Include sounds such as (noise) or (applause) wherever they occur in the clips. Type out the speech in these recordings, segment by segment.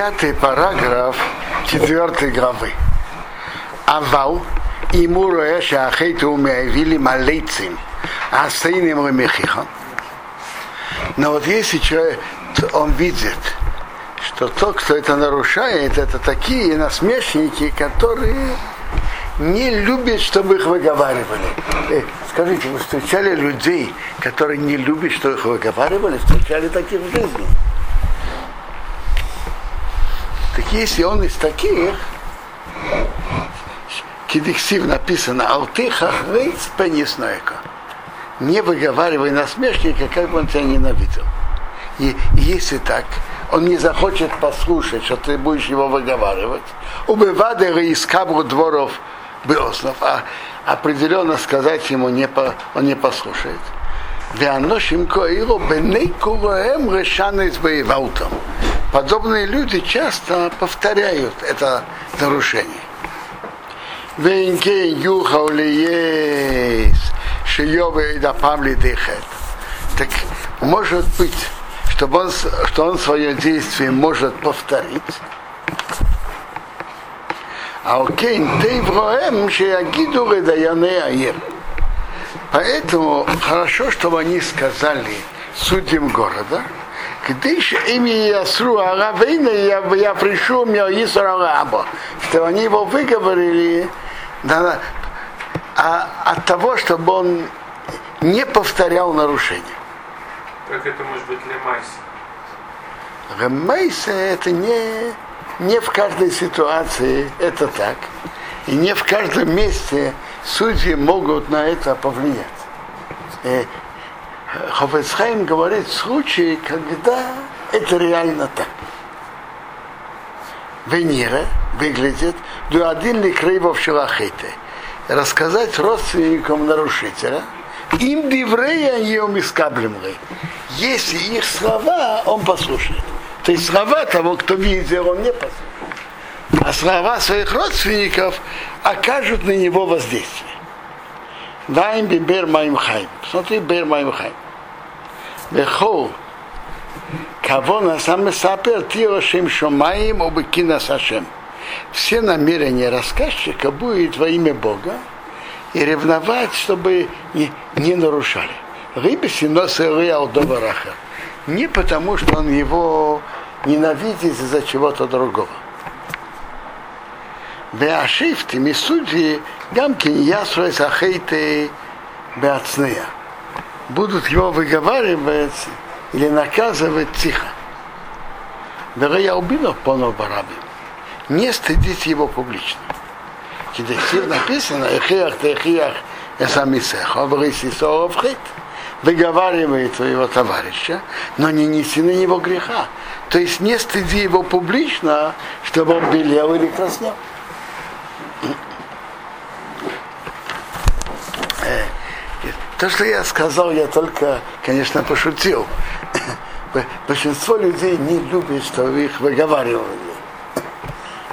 пятый параграф четвертой главы. Авал и муроя шахейту умеявили малейцим, а сейним ремехиха. Но вот если человек, он видит, что тот, кто это нарушает, это такие насмешники, которые не любят, чтобы их выговаривали. Э, скажите, вы встречали людей, которые не любят, чтобы их выговаривали? Встречали таких в жизни? Так если он из таких, кедексив написано «Алтыха рейц пенисноэко». Не выговаривай насмешника, как бы он тебя ненавидел. И если так, он не захочет послушать, что ты будешь его выговаривать. Убывадеры из кабру дворов Беоснов, а определенно сказать ему не по, он не послушает. Подобные люди часто повторяют это нарушение. Венке юха шиёве да памли дыхет. Так может быть, чтобы он, что он свое действие может повторить. А окей, ты вроем, шиягиду редаяне аир. Поэтому хорошо, чтобы они сказали судьям города, же имя Ясру Аравейна, я, я пришел, мне Исрараба, что они его выговорили да, а, от того, чтобы он не повторял нарушения. Как это может быть лемайс? Лемайса это не, не в каждой ситуации это так. И не в каждом месте судьи могут на это повлиять. Хофецхайм говорит случаи, когда это реально так. Венера выглядит до один ли крейвов шелахете. Рассказать родственникам нарушителя, им диврея ем искаблемлы. Если их слова, он послушает. То есть слова того, кто видел, он не послушает. А слова своих родственников окажут на него воздействие. Даем бибер моим хайм. Смотри, бер моим хайм. Вехол. Кого на самый сапер тиошим шомаем обыкина сашем. Все намерения рассказчика будет во имя Бога и ревновать, чтобы не, не нарушали. Синосы алдовараха. Не потому, что он его ненавидит из-за чего-то другого. Беашифты, судьи, гамкин ясрой сахейты беацнея. Будут его выговаривать или наказывать тихо. Вероя убила поно бараби. Не стыдите его публично. Кедексив написано, эхиах техиах эсамисеха, врисисоовхит. Выговаривает своего товарища, но не неси на него греха. То есть не стыди его публично, чтобы он белел или краснел. То, что я сказал, я только, конечно, пошутил. Большинство людей не любят, что их выговаривали.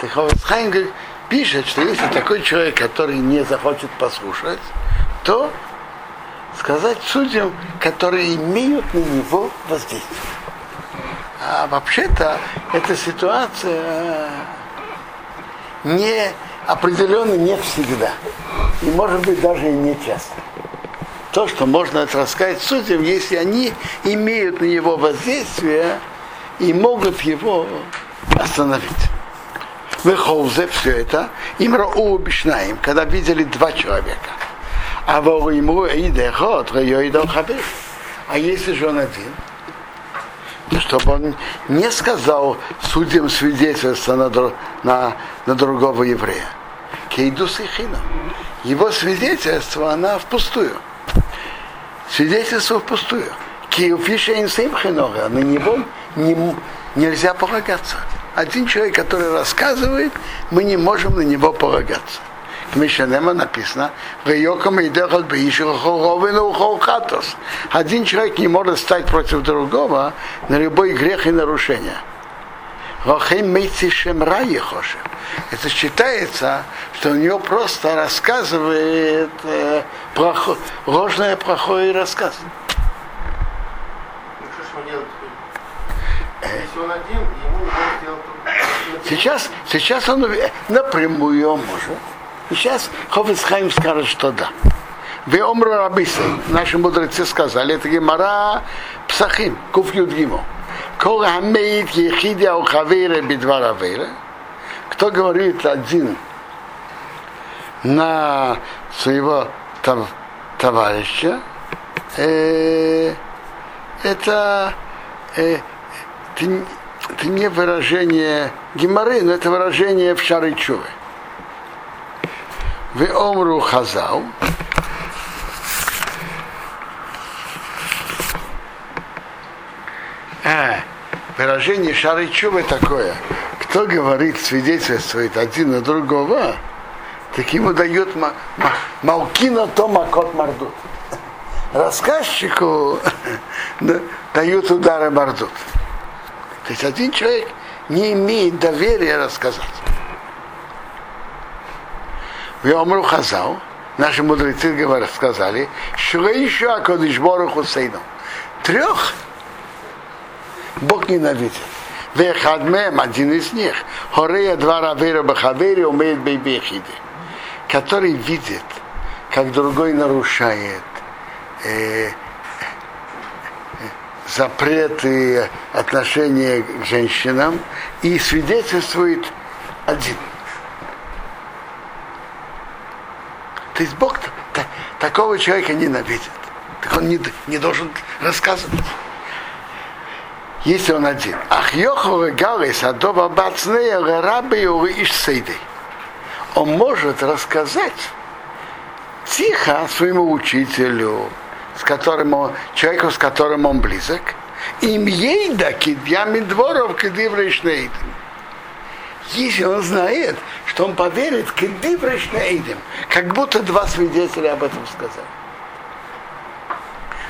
Так Ховецхайм пишет, что если такой человек, который не захочет послушать, то сказать судьям, которые имеют на него воздействие. А вообще-то эта ситуация не определенно не всегда. И может быть даже и не часто то, что можно рассказать судьям, если они имеют на него воздействие и могут его остановить. Выхолзе все это, им обещаем, когда видели два человека. А во ему и дехот, А если же он один, чтобы он не сказал судьям свидетельства на, на, на другого еврея. Кейду сихина. Его свидетельство, она впустую свидетельство впустую. Киофиша инсеймхенога, на него не, нельзя полагаться. Один человек, который рассказывает, мы не можем на него полагаться. В Мишанема написано, один человек не может стать против другого на любой грех и нарушение. Это считается, что у него просто рассказывает э, плохо, ложное плохое рассказ. Сейчас, сейчас он напрямую может. И сейчас Хофицхайм скажет, что да. Вы омру рабисы, наши мудрецы сказали, это гемара псахим, куф юдгимо. Кол хамеит ехидя у хавейра бедвара вейра. Кто говорит один на своего там, товарища, э, это, э, это не выражение геморы, но это выражение в шары чувы. Вы омру хазал, А, выражение шары чувы такое. Кто говорит, свидетельствует один на другого, так ему дают малкина то макот мардут. Рассказчику дают удары мардут. То есть один человек не имеет доверия рассказать. В Йомру Хазал, наши мудрецы говорят, сказали, что еще Акодишбору Хусейну. Трех Бог ненавидит. Вехадмем, один из них, Хорея два равера бахавери умеет бейбехиды, который видит, как другой нарушает э, запреты отношения к женщинам и свидетельствует один. То есть Бог такого человека ненавидит. Так он не, не должен рассказывать если он один. Ах Йоховы Галис Адова Бацнея Иш Сейды. Он может рассказать тихо своему учителю, с которым он, человеку, с которым он близок, им ейда кидьями дворов кидиврейшнейдем. Если он знает, что он поверит кидиврейшнейдем, как будто два свидетеля об этом сказали.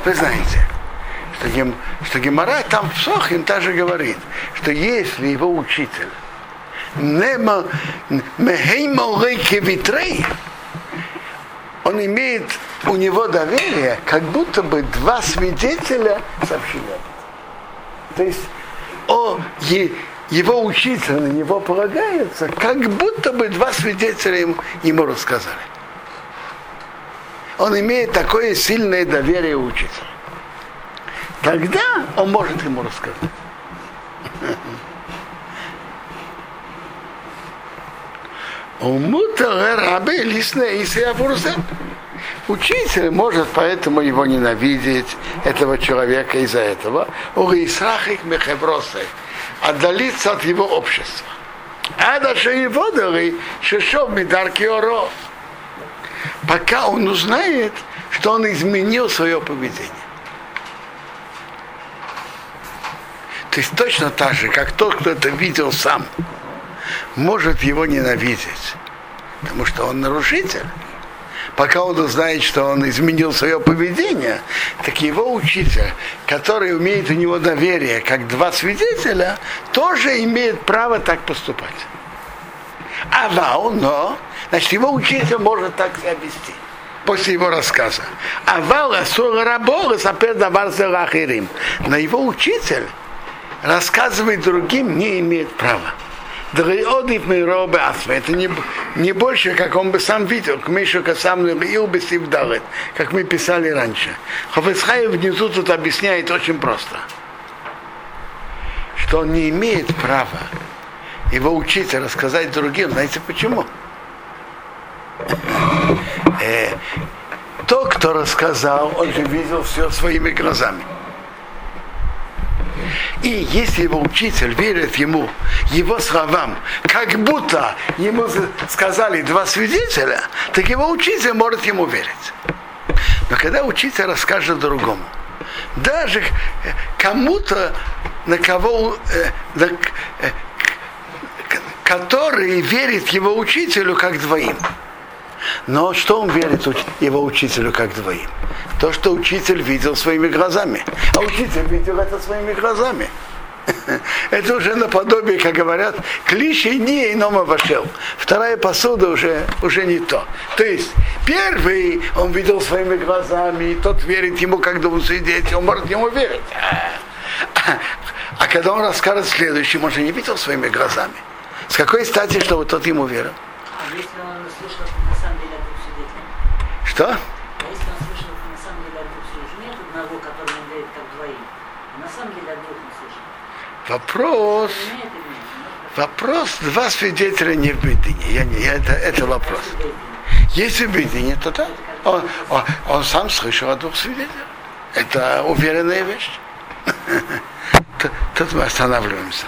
Вы знаете, что, гем, что Гемора там в Сохим также говорит, что если его учитель он имеет у него доверие, как будто бы два свидетеля сообщили То есть о, его учитель на него полагается, как будто бы два свидетеля ему, ему рассказали. Он имеет такое сильное доверие учителя тогда он может ему рассказать. Учитель может поэтому его ненавидеть, этого человека из-за этого. Отдалиться от его общества. А даже его дали, шешов медарки оро. Пока он узнает, что он изменил свое поведение. То есть точно так же, как тот, кто это видел сам, может его ненавидеть, потому что он нарушитель. Пока он узнает, что он изменил свое поведение, так его учитель, который умеет у него доверие, как два свидетеля, тоже имеет право так поступать. А вау, но, значит, его учитель может так себя вести после его рассказа. А асура рабога, давар Но его учитель рассказывать другим не имеет права. Это не, не больше, как он бы сам видел, к Мишу сам ил бы сивдалет, как мы писали раньше. Хофецхай внизу тут объясняет очень просто, что он не имеет права его учиться рассказать другим. Знаете почему? Э, то, кто рассказал, он же видел все своими глазами. И если его учитель верит ему, его словам, как будто ему сказали два свидетеля, так его учитель может ему верить. Но когда учитель расскажет другому, даже кому-то, на кого, э, на, э, который верит его учителю как двоим. Но что он верит его учителю как двоим? То, что учитель видел своими глазами. А учитель видел это своими глазами. (laughs) Это уже наподобие, как говорят, клиши не инома вошел. Вторая посуда уже, уже не то. То есть первый он видел своими глазами, тот верит ему, когда он свидетель, он может ему верить. А когда он расскажет следующий, он же не видел своими глазами. С какой стати, что вот тот ему верил? А если он слышал на самом деле? Что? А если он слышал на самом деле от двух свидетелей? Нет одного, который он говорит как двоим. А на самом деле двух он слышал. Вопрос. Вопрос, два свидетеля не в бедыне. Я не, я, это, это вопрос. Если в бедыне, то да. Он, он, он сам слышал о двух свидетелях. Это уверенная вещь. (laughs) Тут мы останавливаемся.